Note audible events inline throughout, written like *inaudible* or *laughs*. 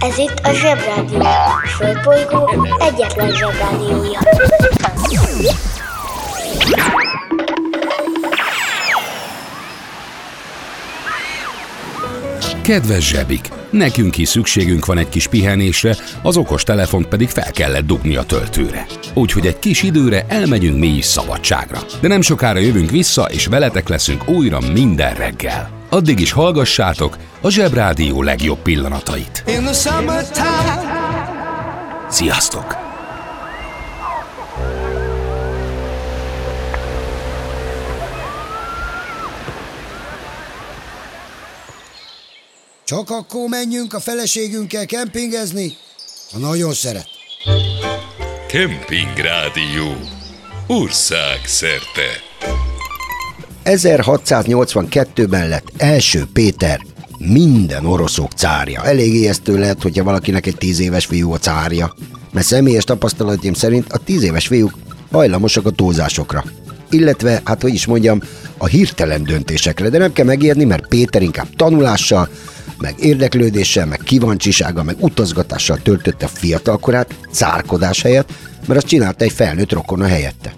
Ez itt a Zsebrádió. A Földbolygó egyetlen Zsebrádiója. Kedves zsebik! Nekünk is szükségünk van egy kis pihenésre, az okos telefont pedig fel kellett dugni a töltőre. Úgyhogy egy kis időre elmegyünk mi is szabadságra. De nem sokára jövünk vissza, és veletek leszünk újra minden reggel. Addig is hallgassátok a Zsebrádió legjobb pillanatait. Sziasztok! Csak akkor menjünk a feleségünkkel kempingezni, ha nagyon szeret. Kempingrádió. Ország szerte. 1682-ben lett első Péter minden oroszok cárja. Elég ijesztő lehet, hogyha valakinek egy tíz éves fiú a cárja. Mert személyes tapasztalataim szerint a tíz éves fiúk hajlamosak a túlzásokra. Illetve, hát hogy is mondjam, a hirtelen döntésekre, de nem kell megijedni, mert Péter inkább tanulással, meg érdeklődéssel, meg kíváncsisággal, meg utazgatással töltötte fiatalkorát, cárkodás helyett, mert azt csinálta egy felnőtt rokona helyette.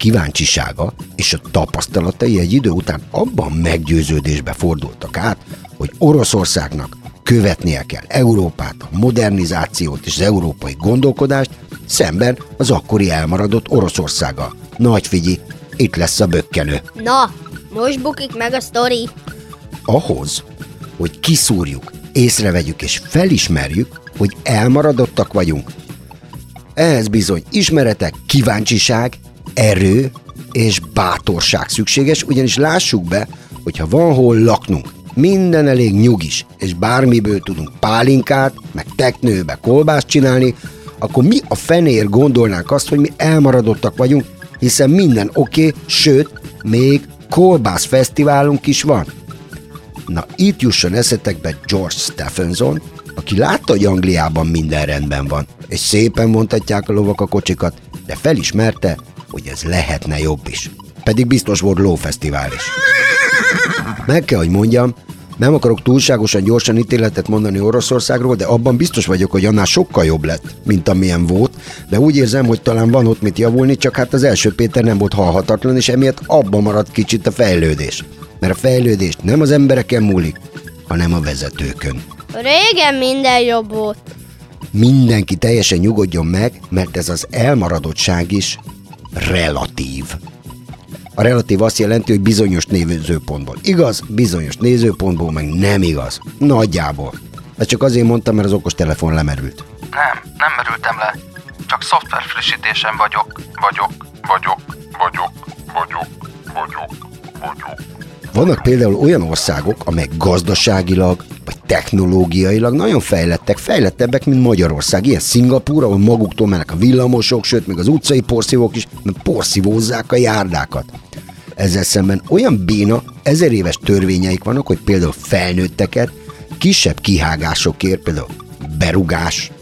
Kíváncsisága és a tapasztalatai egy idő után abban meggyőződésbe fordultak át, hogy Oroszországnak követnie kell Európát, a modernizációt és az európai gondolkodást, szemben az akkori elmaradott Oroszországgal. Nagy figyi, itt lesz a bökkenő. Na, most bukik meg a sztori. Ahhoz, hogy kiszúrjuk, észrevegyük és felismerjük, hogy elmaradottak vagyunk. Ehhez bizony ismeretek, kíváncsiság, erő és bátorság szükséges, ugyanis lássuk be, hogyha van hol laknunk, minden elég nyugis, és bármiből tudunk pálinkát, meg teknőbe kolbászt csinálni, akkor mi a fenér gondolnánk azt, hogy mi elmaradottak vagyunk, hiszen minden oké, okay, sőt, még kolbász fesztiválunk is van. Na itt jusson eszetekbe George Stephenson, aki látta, hogy Angliában minden rendben van, és szépen mondhatják a lovak a kocsikat, de felismerte, hogy ez lehetne jobb is. Pedig biztos volt lófesztivál is. Meg kell, hogy mondjam, nem akarok túlságosan gyorsan ítéletet mondani Oroszországról, de abban biztos vagyok, hogy annál sokkal jobb lett, mint amilyen volt, de úgy érzem, hogy talán van ott mit javulni, csak hát az első Péter nem volt halhatatlan, és emiatt abban maradt kicsit a fejlődés. Mert a fejlődés nem az embereken múlik, hanem a vezetőkön. Régen minden jobb volt. Mindenki teljesen nyugodjon meg, mert ez az elmaradottság is relatív. A relatív azt jelenti, hogy bizonyos nézőpontból igaz, bizonyos nézőpontból meg nem igaz. Nagyjából. Ezt csak azért mondtam, mert az okos telefon lemerült. Nem, nem merültem le. Csak szoftver frissítésen vagyok, vagyok, vagyok, vagyok, vagyok, vagyok, vagyok. Vannak például olyan országok, amelyek gazdaságilag vagy technológiailag nagyon fejlettek, fejlettebbek, mint Magyarország. Ilyen Szingapúr, ahol maguktól mennek a villamosok, sőt, még az utcai porszívók is, porszívózzák a járdákat. Ezzel szemben olyan béna, ezer éves törvényeik vannak, hogy például felnőtteket kisebb kihágásokért, például berugás,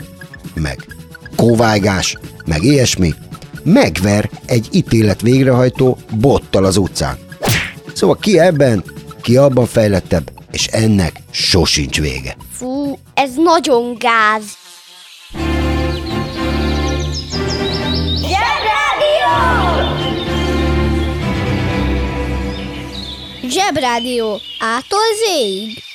meg kóvágás, meg ilyesmi, megver egy ítélet végrehajtó bottal az utcán. Szóval ki ebben, ki abban fejlettebb, és ennek sosincs vége. Fú, ez nagyon gáz. Zsebrádió. Ától zéig.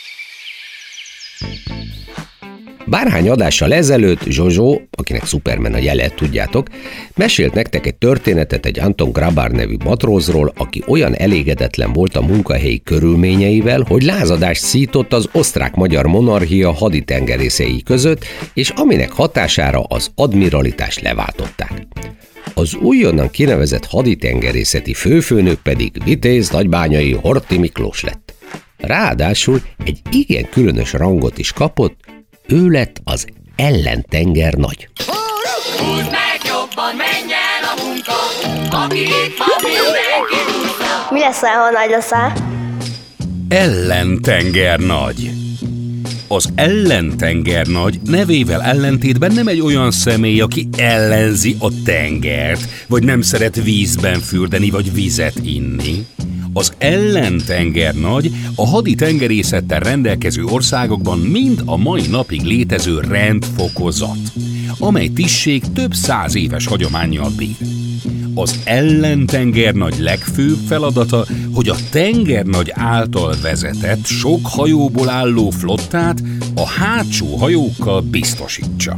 Bárhány adással ezelőtt Zsozsó, akinek Superman a jele, tudjátok, mesélt nektek egy történetet egy Anton Grabar nevű matrózról, aki olyan elégedetlen volt a munkahelyi körülményeivel, hogy lázadást szított az osztrák-magyar monarchia haditengerészei között, és aminek hatására az admiralitást leváltották. Az újonnan kinevezett haditengerészeti főfőnök pedig Vitéz nagybányai Horti Miklós lett. Ráadásul egy igen különös rangot is kapott, ő lett az ellentenger nagy. Húzd meg jobban, menj el a munka, aki itt van, mindenki Mi leszel, ha nagy leszel? Ellentenger nagy. Az ellentenger nagy nevével ellentétben nem egy olyan személy, aki ellenzi a tengert, vagy nem szeret vízben fürdeni, vagy vizet inni. Az ellentengernagy a hadi tengerészettel rendelkező országokban mind a mai napig létező rendfokozat, amely tisztség több száz éves hagyományjal bír. Az ellentengernagy legfőbb feladata, hogy a tengernagy által vezetett sok hajóból álló flottát a hátsó hajókkal biztosítsa.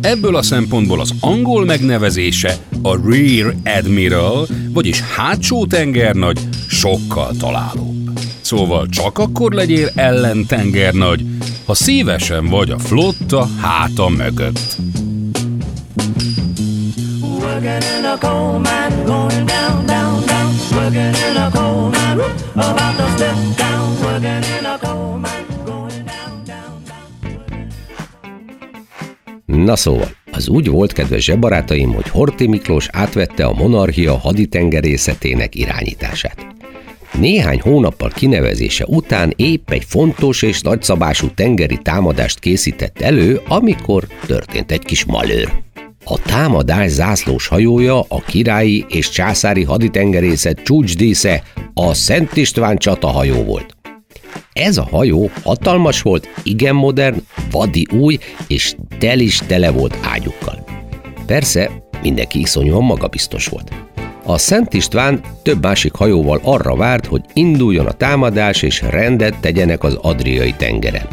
Ebből a szempontból az angol megnevezése a Rear Admiral, vagyis hátsó tengernagy sokkal találóbb. Szóval csak akkor legyél ellentengernagy, ha szívesen vagy a flotta háta mögött. Working in a coal mine, going down, down, down. Working in a coal mine, about to step down. Working in a coal mine, going down, down, down. Na szóval, az úgy volt, kedves zsebarátaim, hogy Horti Miklós átvette a monarchia haditengerészetének irányítását. Néhány hónappal kinevezése után épp egy fontos és nagyszabású tengeri támadást készített elő, amikor történt egy kis malőr. A támadás zászlós hajója a királyi és császári haditengerészet csúcsdísze a Szent István csatahajó volt. Ez a hajó hatalmas volt, igen modern, vadi új, és tel is tele volt ágyukkal. Persze, mindenki iszonyúan magabiztos volt. A Szent István több másik hajóval arra várt, hogy induljon a támadás és rendet tegyenek az Adriai tengeren.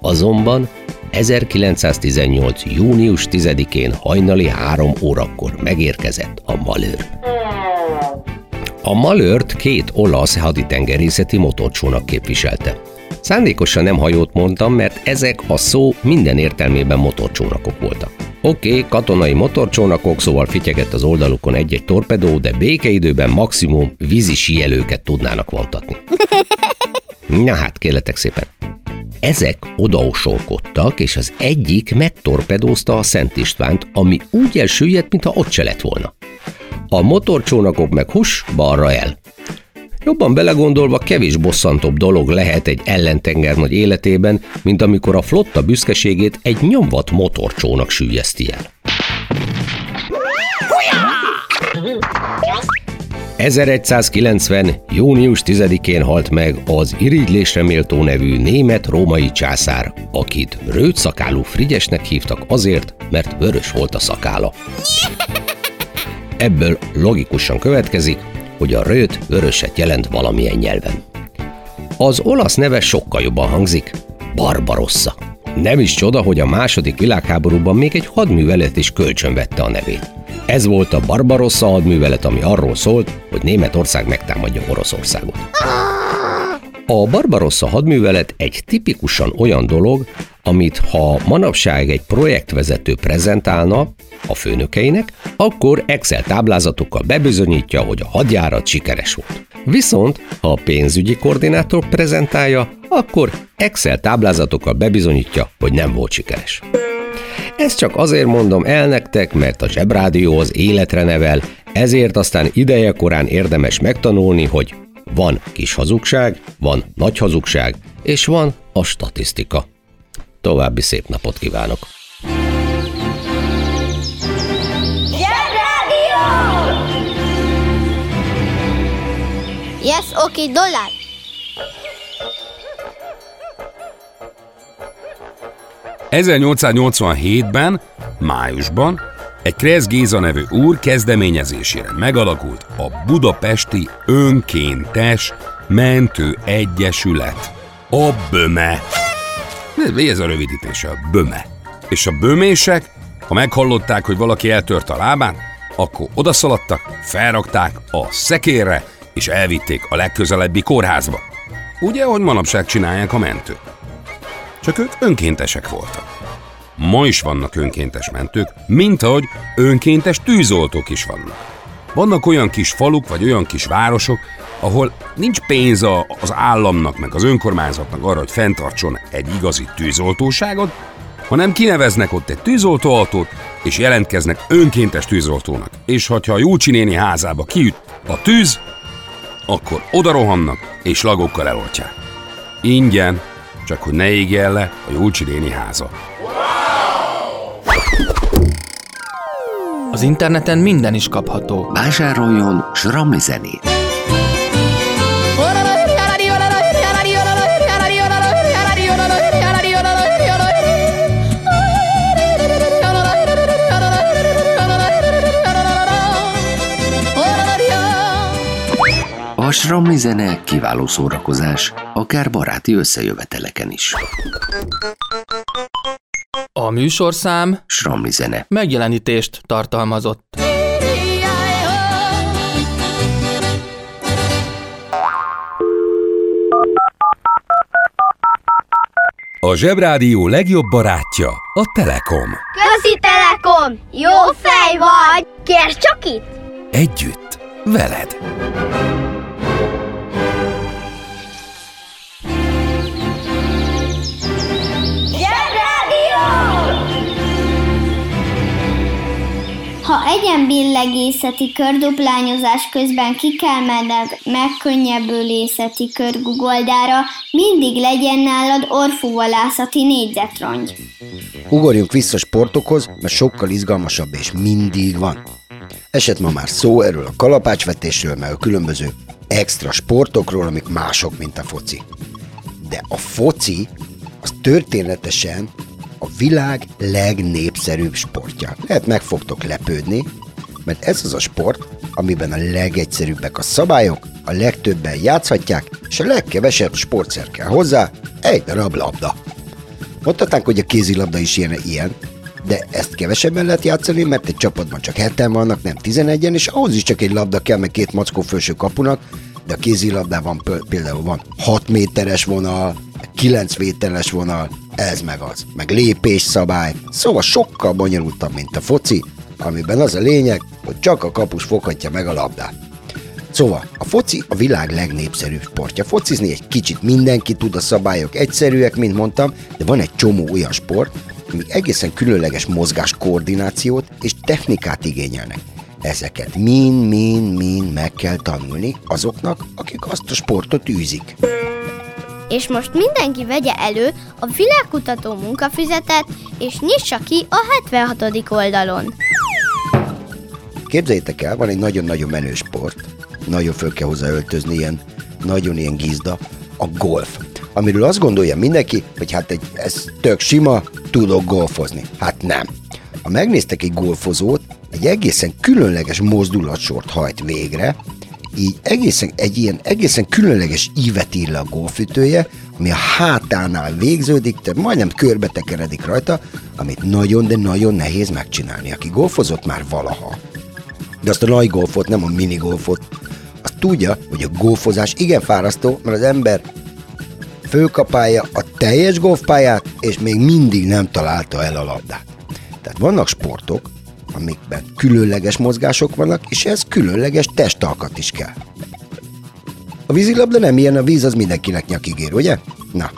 Azonban 1918. június 10-én hajnali három órakor megérkezett a malőr. A malőrt két olasz haditengerészeti motorcsónak képviselte. Szándékosan nem hajót mondtam, mert ezek a szó minden értelmében motorcsónakok voltak. Oké, okay, katonai motorcsónakok, szóval fityegett az oldalukon egy-egy torpedó, de békeidőben maximum vízi síelőket tudnának vontatni. *laughs* Na hát, kérletek szépen. Ezek odaosolkodtak, és az egyik megtorpedózta a Szent Istvánt, ami úgy elsüllyedt, mintha ott se lett volna. A motorcsónakok meg hus, balra el. Jobban belegondolva kevés bosszantóbb dolog lehet egy ellentengernagy életében, mint amikor a flotta büszkeségét egy nyomvat motorcsónak sűjeszti el. 1190. június 10-én halt meg az irigylésre méltó nevű német-római császár, akit rőtszakálú Frigyesnek hívtak azért, mert vörös volt a szakála. Ebből logikusan következik, hogy a rőt vöröset jelent valamilyen nyelven. Az olasz neve sokkal jobban hangzik, Barbarossa. Nem is csoda, hogy a második világháborúban még egy hadművelet is kölcsönvette a nevét. Ez volt a Barbarossa hadművelet, ami arról szólt, hogy Németország megtámadja Oroszországot. A Barbarossa hadművelet egy tipikusan olyan dolog, amit ha manapság egy projektvezető prezentálna a főnökeinek, akkor Excel táblázatokkal bebizonyítja, hogy a hadjárat sikeres volt. Viszont, ha a pénzügyi koordinátor prezentálja, akkor Excel táblázatokkal bebizonyítja, hogy nem volt sikeres. Ezt csak azért mondom el nektek, mert a Zsebrádió az életre nevel, ezért aztán ideje korán érdemes megtanulni, hogy van kis hazugság, van nagy hazugság, és van a statisztika. További szép napot kívánok! Yes, oké, okay, dollár. ...1887-ben, májusban egy Kresz Géza nevű úr kezdeményezésére megalakult a Budapesti Önkéntes Mentő Egyesület. A BÖME. Ez a rövidítése, a BÖME. És a bömések, ha meghallották, hogy valaki eltört a lábán, akkor odaszaladtak, felrakták a szekérre, és elvitték a legközelebbi kórházba. Ugye, ahogy manapság csinálják a mentők. Csak ők önkéntesek voltak. Ma is vannak önkéntes mentők, mint ahogy önkéntes tűzoltók is vannak. Vannak olyan kis faluk, vagy olyan kis városok, ahol nincs pénz az államnak, meg az önkormányzatnak arra, hogy fenntartson egy igazi tűzoltóságot, hanem kineveznek ott egy tűzoltóautót, és jelentkeznek önkéntes tűzoltónak. És ha a Júcsi néni házába kiüt a tűz, akkor oda rohannak, és lagokkal eloltják. Ingyen, csak hogy ne égjen le a Júcsi néni háza. Az interneten minden is kapható. Vásároljon Sramli zenét! A Sramli zene kiváló szórakozás, akár baráti összejöveteleken is. A műsorszám Sramli zene. megjelenítést tartalmazott. A Zsebrádió legjobb barátja a Telekom. Közi Telekom! Jó fej vagy! Kérd csak itt! Együtt, veled. Ha egyenbillegészeti körduplányozás közben ki kell menned megkönnyebbülészeti körgugoldára, mindig legyen nálad orfúvalászati négyzetrongy. Ugorjunk vissza sportokhoz, mert sokkal izgalmasabb és mindig van. Esett ma már szó erről a kalapácsvetésről, meg a különböző extra sportokról, amik mások, mint a foci. De a foci az történetesen a világ legnépszerűbb sportja. Lehet meg fogtok lepődni, mert ez az a sport, amiben a legegyszerűbbek a szabályok, a legtöbben játszhatják, és a legkevesebb sportszer kell hozzá, egy darab labda. Mondhatnánk, hogy a kézilabda is ilyen, ilyen, de ezt kevesebben lehet játszani, mert egy csapatban csak heten vannak, nem 11-en, és ahhoz is csak egy labda kell, meg két mackó felső kapunak, de a kézilabdában például van 6 méteres vonal, 9 méteres vonal, ez meg az, meg lépés szabály, szóval sokkal bonyolultabb, mint a foci, amiben az a lényeg, hogy csak a kapus foghatja meg a labdát. Szóval, a foci a világ legnépszerűbb sportja. Focizni egy kicsit mindenki tud, a szabályok egyszerűek, mint mondtam, de van egy csomó olyan sport, ami egészen különleges mozgás koordinációt és technikát igényelnek. Ezeket mind-mind-mind meg kell tanulni azoknak, akik azt a sportot űzik. És most mindenki vegye elő a világkutató munkafüzetet, és nyissa ki a 76. oldalon. Képzeljétek el, van egy nagyon-nagyon menő sport, nagyon föl kell hozzá öltözni, ilyen, nagyon ilyen gizda, a golf. Amiről azt gondolja mindenki, hogy hát egy, ez tök sima, tudok golfozni. Hát nem. Ha megnéztek egy golfozót, egy egészen különleges mozdulatsort hajt végre, így egészen, egy ilyen egészen különleges ívet ír le a golfütője, ami a hátánál végződik, tehát majdnem körbe tekeredik rajta, amit nagyon, de nagyon nehéz megcsinálni, aki golfozott már valaha. De azt a nagy golfot, nem a mini golfot, azt tudja, hogy a golfozás igen fárasztó, mert az ember fölkapálja a teljes golfpályát, és még mindig nem találta el a labdát. Tehát vannak sportok, amikben különleges mozgások vannak, és ez különleges testalkat is kell. A vízilabda nem ilyen, a víz az mindenkinek nyakig ér, ugye? Na,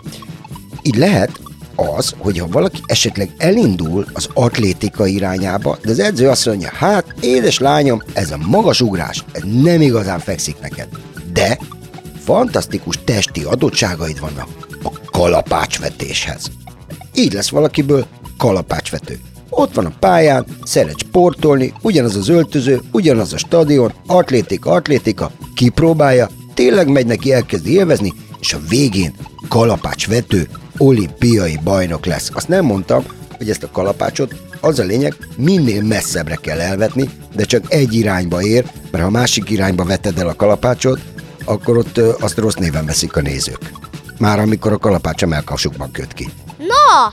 így lehet az, hogyha valaki esetleg elindul az atlétika irányába, de az edző azt mondja, hát édes lányom, ez a magas ugrás, ez nem igazán fekszik neked. De fantasztikus testi adottságaid vannak a kalapácsvetéshez. Így lesz valakiből kalapácsvető. Ott van a pályán, szeret sportolni, ugyanaz az öltöző, ugyanaz a stadion, atlétika, atlétika, kipróbálja, tényleg megy neki, elkezdi élvezni, és a végén kalapácsvető olimpiai bajnok lesz. Azt nem mondtam, hogy ezt a kalapácsot az a lényeg, minél messzebbre kell elvetni, de csak egy irányba ér, mert ha másik irányba veted el a kalapácsot, akkor ott azt rossz néven veszik a nézők. Már amikor a kalapács a melkasukban köt ki. Na,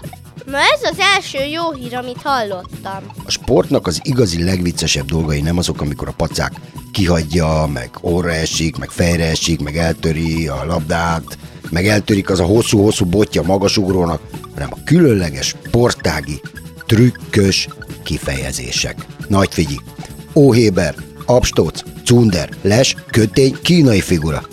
ma ez az első jó hír, amit hallottam. A sportnak az igazi legviccesebb dolgai nem azok, amikor a pacák kihagyja, meg orra esik, meg fejre esik, meg eltöri a labdát, meg eltörik az a hosszú-hosszú botja magasugrónak, hanem a különleges, sportági, trükkös kifejezések. Nagy figyi! Óhéber, Abstóc, Cunder, Les, Kötény, kínai figura.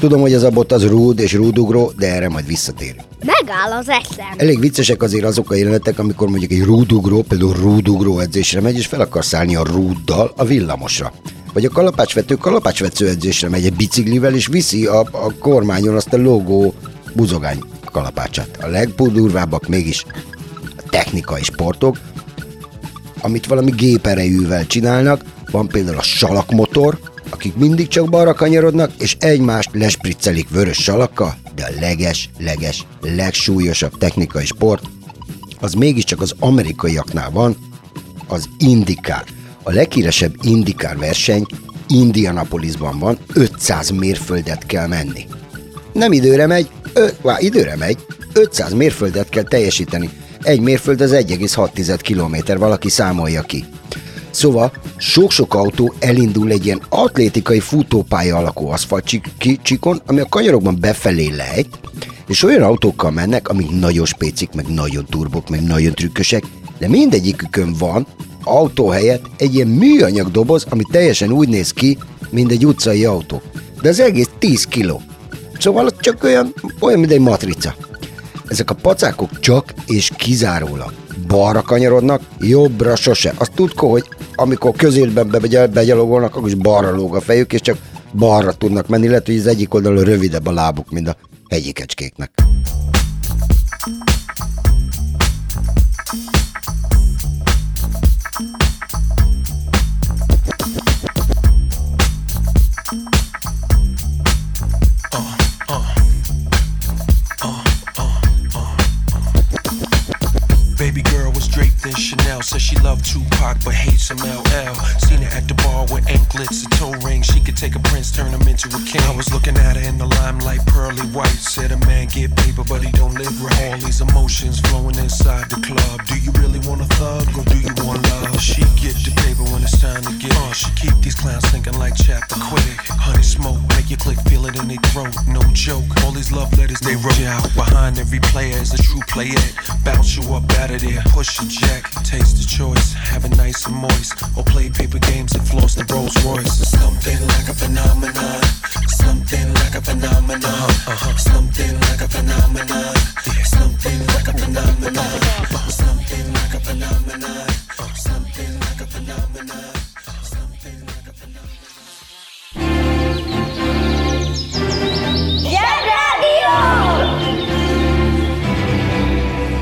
Tudom, hogy ez a bot az rúd és rúdugró, de erre majd visszatérünk. Megáll az eszem. Elég viccesek azért azok a jelenetek, amikor mondjuk egy rúdugró, például rúdugró edzésre megy, és fel akar szállni a rúddal a villamosra. Vagy a kalapácsvető kalapácsvető edzésre megy egy biciklivel, és viszi a, a kormányon azt a logó buzogány kalapácsát. A legpudurvábbak mégis a technikai sportok, amit valami géperejűvel csinálnak, van például a salakmotor, akik mindig csak balra kanyarodnak, és egymást lespriccelik vörös salakkal, de a leges, leges, legsúlyosabb technikai sport, az mégiscsak az amerikaiaknál van, az indikár. A leghíresebb indikár verseny Indianapolisban van, 500 mérföldet kell menni. Nem időre megy, ö, vá, időre megy, 500 mérföldet kell teljesíteni. Egy mérföld az 1,6 kilométer, valaki számolja ki. Szóval sok-sok autó elindul egy ilyen atlétikai futópálya alakú aszfaltcsikon, ami a kanyarokban befelé lejt, és olyan autókkal mennek, amik nagyon spécik, meg nagyon turbok, meg nagyon trükkösek, de mindegyikükön van autó helyett egy ilyen műanyag doboz, ami teljesen úgy néz ki, mint egy utcai autó. De az egész 10 kiló. Szóval az csak olyan, olyan, mint egy matrica. Ezek a pacákok csak és kizárólag balra kanyarodnak, jobbra sose. Azt tudko, hogy amikor közérben begyalogolnak, akkor is balra lóg a fejük, és csak balra tudnak menni. Lehet, hogy az egyik oldalon rövidebb a lábuk, mint a hegyi kecskéknek. like a prince, turn him into a king. I was looking at her in the limelight, pearly white. Said a man get paper, but he don't live right. All these emotions flowing inside the club. Do you really want a thug or do you want love? She get the paper when it's time to get. Uh, she keep these clowns thinking like chapter quick. Honey smoke, make your click feel it in their throat. No joke. All these love letters they wrote out behind every player is a true player. Bounce you up out of there, push a jack, taste the choice, have it nice and moist, or play paper games and floss the Rolls Royce. Something like a phenomenon, phenomenon, uh-huh. something like a phenomenon, something like a phenomenon, something like a phenomenon, something like a phenomenon. Something like a phenomenon.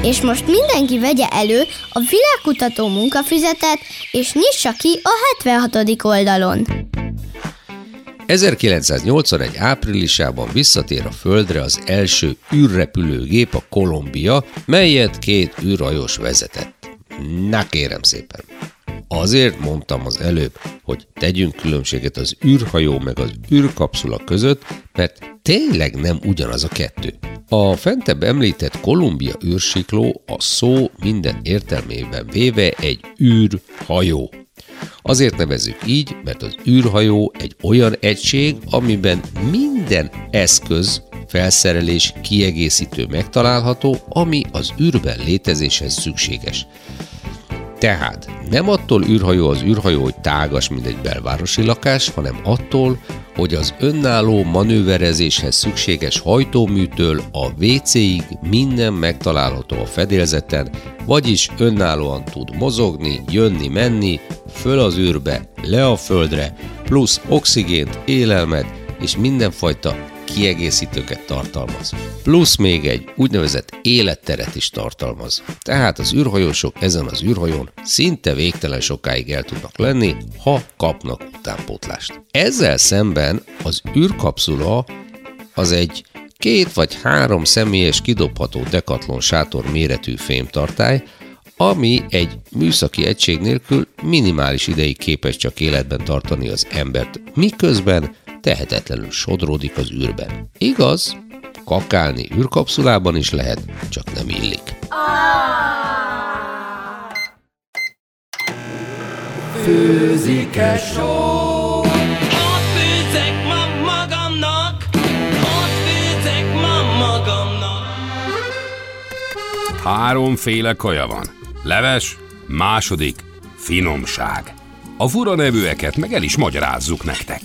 És most mindenki vegye elő a világkutató munkafüzetet, és nyissa ki a 76. oldalon. 1981 áprilisában visszatér a Földre az első űrrepülőgép, a Columbia, melyet két űrhajós vezetett. Na kérem szépen! Azért mondtam az előbb, hogy tegyünk különbséget az űrhajó meg az űrkapszula között, mert tényleg nem ugyanaz a kettő. A fentebb említett Kolumbia űrsikló a szó minden értelmében véve egy űrhajó. Azért nevezzük így, mert az űrhajó egy olyan egység, amiben minden eszköz, felszerelés, kiegészítő megtalálható, ami az űrben létezéshez szükséges. Tehát nem attól űrhajó az űrhajó, hogy tágas, mint egy belvárosi lakás, hanem attól, hogy az önálló manőverezéshez szükséges hajtóműtől a WC-ig minden megtalálható a fedélzeten, vagyis önállóan tud mozogni, jönni, menni, föl az űrbe, le a földre, plusz oxigént, élelmet és mindenfajta kiegészítőket tartalmaz. Plusz még egy úgynevezett életteret is tartalmaz. Tehát az űrhajósok ezen az űrhajón szinte végtelen sokáig el tudnak lenni, ha kapnak utánpótlást. Ezzel szemben az űrkapszula az egy két vagy három személyes kidobható dekatlon sátor méretű fémtartály, ami egy műszaki egység nélkül minimális ideig képes csak életben tartani az embert, miközben tehetetlenül sodródik az űrben. Igaz, kakálni űrkapszulában is lehet, csak nem illik. Főzik-e Háromféle kaja van. Leves, második, finomság. A fura nevűeket meg el is magyarázzuk nektek.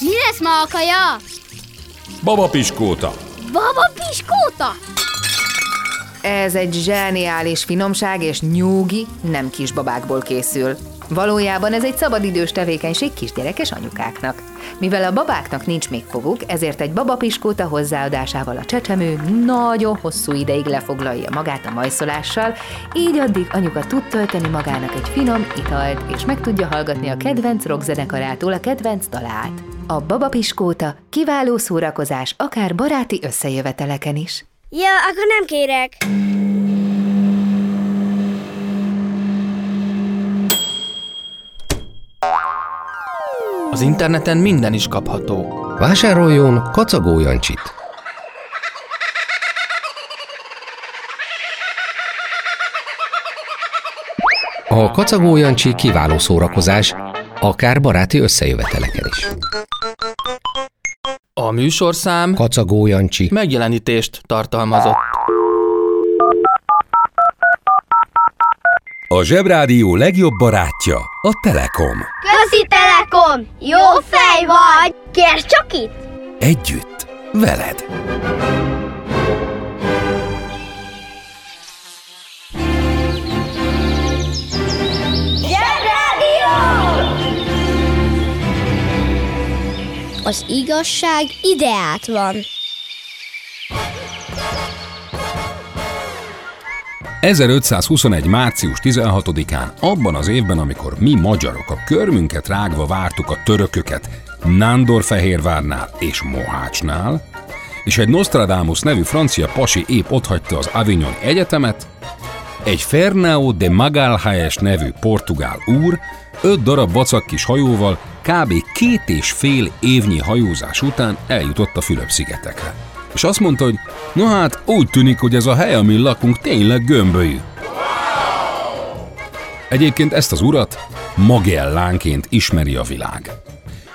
Mi lesz ma a kaja? Baba piskóta, Baba piskóta! Ez egy zseniális finomság és nyúgi nem kisbabákból készül. Valójában ez egy szabadidős tevékenység kisgyerekes anyukáknak. Mivel a babáknak nincs még foguk, ezért egy babapiskóta hozzáadásával a csecsemő nagyon hosszú ideig lefoglalja magát a majszolással, így addig anyuka tud tölteni magának egy finom italt, és meg tudja hallgatni a kedvenc rockzenekarától a kedvenc dalát. A babapiskóta kiváló szórakozás akár baráti összejöveteleken is. Ja, akkor nem kérek. Az interneten minden is kapható. Vásároljon kacagó Jancsit! A kacagó Jancsi kiváló szórakozás, akár baráti összejöveteleken is. A műsorszám Kacagó Jancsi megjelenítést tartalmazott. A Zsebrádió legjobb barátja a Telekom. Közi Telekom! Jó fej vagy! Kérd csak itt! Együtt, veled. Az igazság ideát van. ...1521. március 16-án, abban az évben, amikor mi magyarok a körmünket rágva vártuk a törököket Nándorfehérvárnál és Mohácsnál, és egy Nostradamus nevű francia pasi épp otthagyta az Avignon Egyetemet, egy Fernão de Magalhães nevű portugál úr öt darab vacak kis hajóval kb. két és fél évnyi hajózás után eljutott a Fülöp-szigetekre. És azt mondta, hogy no hát úgy tűnik, hogy ez a hely, amin lakunk, tényleg gömbölyű. Egyébként ezt az urat Magellánként ismeri a világ.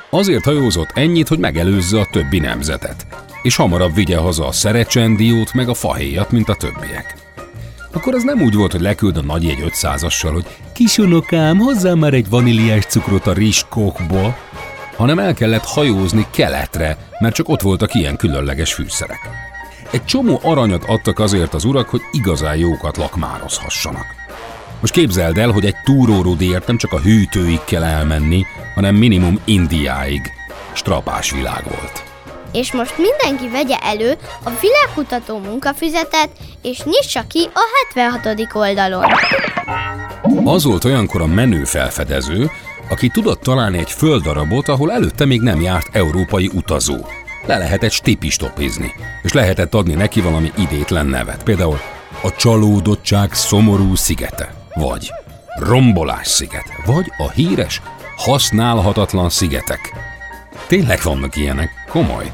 Azért hajózott ennyit, hogy megelőzze a többi nemzetet, és hamarabb vigye haza a szerecsendiót meg a fahéjat, mint a többiek. Akkor az nem úgy volt, hogy leküld a nagy egy 500-assal, hogy kisunokám, hozzá már egy vaníliás cukrot a rizskókból, hanem el kellett hajózni keletre, mert csak ott voltak ilyen különleges fűszerek. Egy csomó aranyat adtak azért az urak, hogy igazán jókat lakmározhassanak. Most képzeld el, hogy egy túrórudért nem csak a hűtőig kell elmenni, hanem minimum Indiáig. Strapás világ volt. És most mindenki vegye elő a világkutató munkafüzetet, és nyissa ki a 76. oldalon. Az volt olyankor a menő felfedező, aki tudott találni egy földdarabot, ahol előtte még nem járt európai utazó. Le lehetett stipistopizni, és lehetett adni neki valami idétlen nevet, például a csalódottság szomorú szigete, vagy rombolás sziget, vagy a híres használhatatlan szigetek. Tényleg vannak ilyenek, komoly.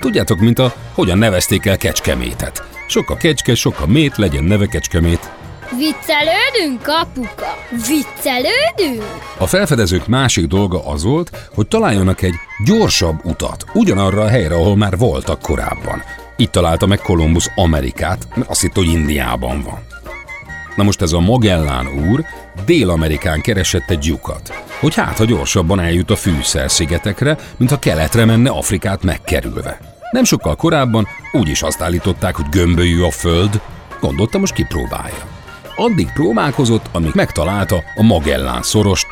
Tudjátok, mint a hogyan nevezték el Kecskemétet. Sok a kecske, sok a mét, legyen neve Kecskemét. Viccelődünk, apuka? Viccelődünk? A felfedezők másik dolga az volt, hogy találjanak egy gyorsabb utat, ugyanarra a helyre, ahol már voltak korábban. Itt találta meg Kolumbusz Amerikát, mert azt hitt, hogy Indiában van. Na most ez a Magellán úr Dél-Amerikán keresett egy lyukat, hogy hát, ha gyorsabban eljut a fűszerszigetekre, mint ha keletre menne Afrikát megkerülve. Nem sokkal korábban úgy is azt állították, hogy gömbölyű a föld, gondolta most kipróbálja. Addig próbálkozott, amíg megtalálta a Magellán szorost,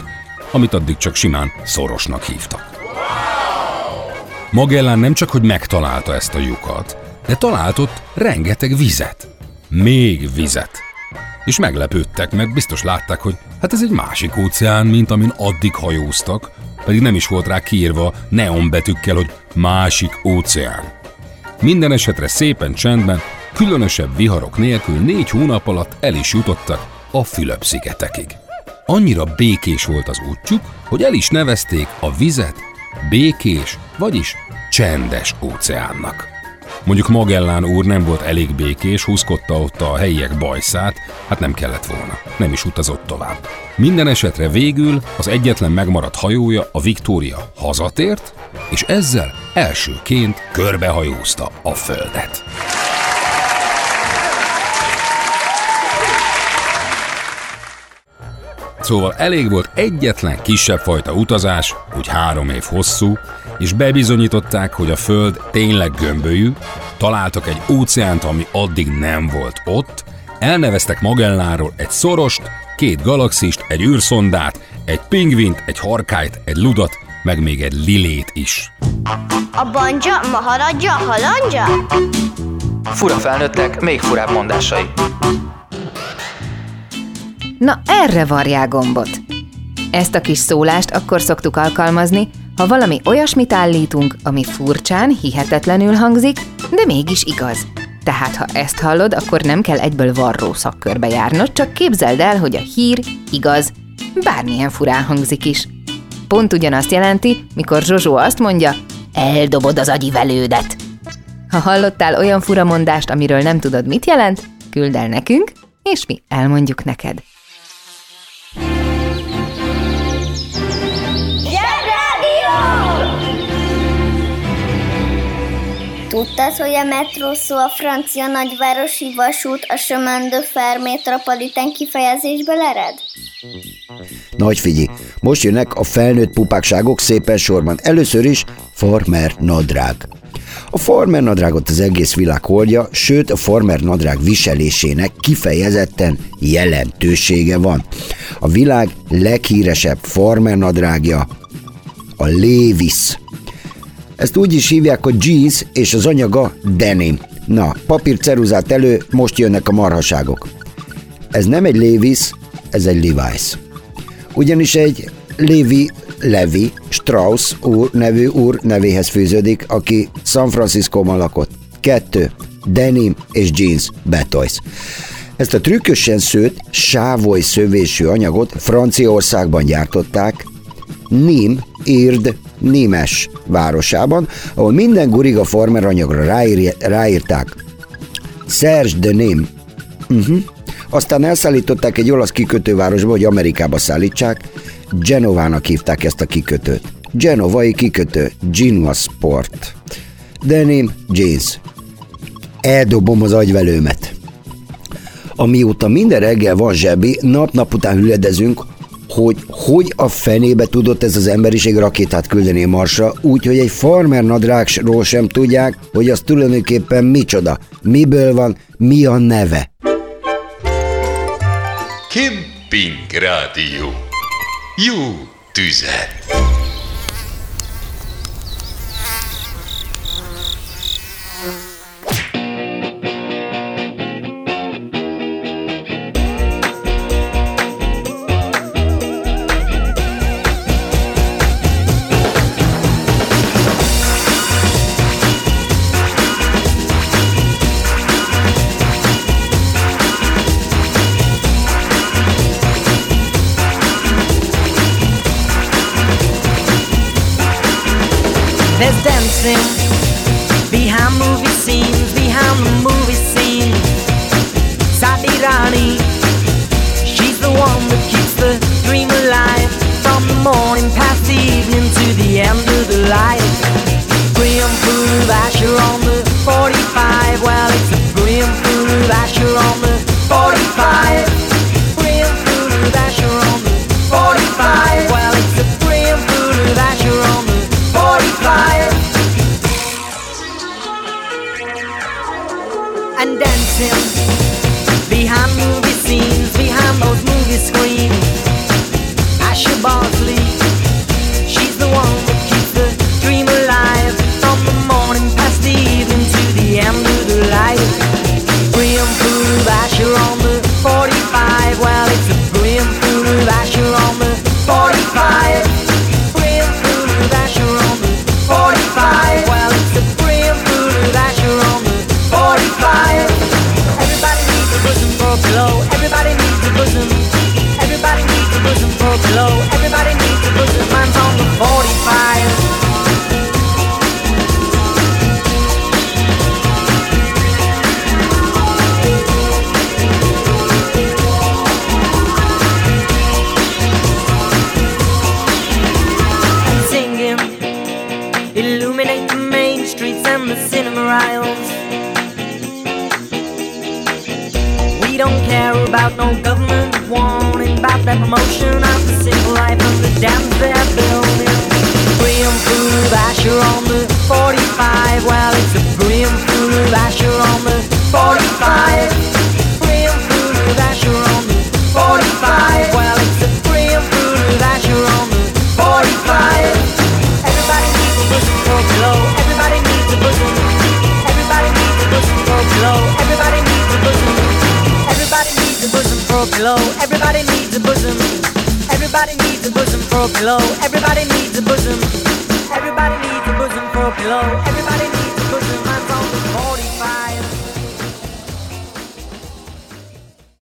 amit addig csak simán szorosnak hívtak. Magellán nem csak, hogy megtalálta ezt a lyukat, de talált ott rengeteg vizet. Még vizet. És meglepődtek, mert biztos látták, hogy hát ez egy másik óceán, mint amin addig hajóztak, pedig nem is volt rá kiírva neonbetűkkel, hogy másik óceán. Minden esetre szépen csendben, különösebb viharok nélkül négy hónap alatt el is jutottak a Fülöp-szigetekig. Annyira békés volt az útjuk, hogy el is nevezték a vizet békés, vagyis csendes óceánnak. Mondjuk Magellán úr nem volt elég békés, húzkodta ott a helyiek bajszát, hát nem kellett volna. Nem is utazott tovább. Minden esetre végül az egyetlen megmaradt hajója, a Victoria hazatért, és ezzel elsőként körbehajózta a földet. Szóval elég volt egyetlen kisebb fajta utazás, úgy három év hosszú, és bebizonyították, hogy a Föld tényleg gömbölyű, találtak egy óceánt, ami addig nem volt ott, elneveztek Magelláról egy szorost, két galaxist, egy űrszondát, egy pingvint, egy harkályt, egy ludat, meg még egy lilét is. A banja, maharadja, halandja? Fura felnőttek, még furább mondásai. Na erre varják gombot. Ezt a kis szólást akkor szoktuk alkalmazni, ha valami olyasmit állítunk, ami furcsán, hihetetlenül hangzik, de mégis igaz. Tehát ha ezt hallod, akkor nem kell egyből varró szakkörbe járnod, csak képzeld el, hogy a hír igaz, bármilyen furán hangzik is. pont ugyanazt jelenti, mikor Zsozsó azt mondja, eldobod az agyi velődet. Ha hallottál olyan furamondást, amiről nem tudod, mit jelent, küld el nekünk, és mi elmondjuk neked. Tudtad, hogy a metró szó a francia nagyvárosi vasút a de fer métropolitán kifejezésből ered? Nagy figyelj, most jönnek a felnőtt pupákságok szépen sorban. Először is farmer nadrág. A farmer nadrágot az egész világ hordja, sőt a farmer nadrág viselésének kifejezetten jelentősége van. A világ leghíresebb farmer nadrágja a Levis. Ezt úgy is hívják, hogy jeans és az anyaga denim. Na, papír ceruzát elő, most jönnek a marhaságok. Ez nem egy Levis, ez egy Levi's. Ugyanis egy Levi Levi Strauss úr nevű úr nevéhez fűződik, aki San Franciscóban lakott. Kettő. Denim és jeans betoys. Ezt a trükkösen szőtt, sávoly szövésű anyagot Franciaországban gyártották, Nim, Ird, Nimes városában, ahol minden guriga farmer anyagra ráír, ráírták Serge de Nim. Uh-huh. Aztán elszállították egy olasz kikötővárosba, hogy Amerikába szállítsák. Genovának hívták ezt a kikötőt. Genovai kikötő, Genoa Sport. Denim, jeans. Eldobom az agyvelőmet. Amióta minden reggel van zsebi, nap-nap után hüledezünk, hogy hogy a fenébe tudott ez az emberiség rakétát küldeni a Marsra, úgyhogy egy farmer nadrágsról sem tudják, hogy az tulajdonképpen micsoda, miből van, mi a neve. Kemping Rádió. Jó tüzet! And dancing no government warning about that promotion of the simple life of the they're building. Everybody needs a bosom. Everybody needs a bosom for a pillow. Everybody needs a bosom. Everybody needs a bosom for a pillow. Everybody needs a bosom. The 45.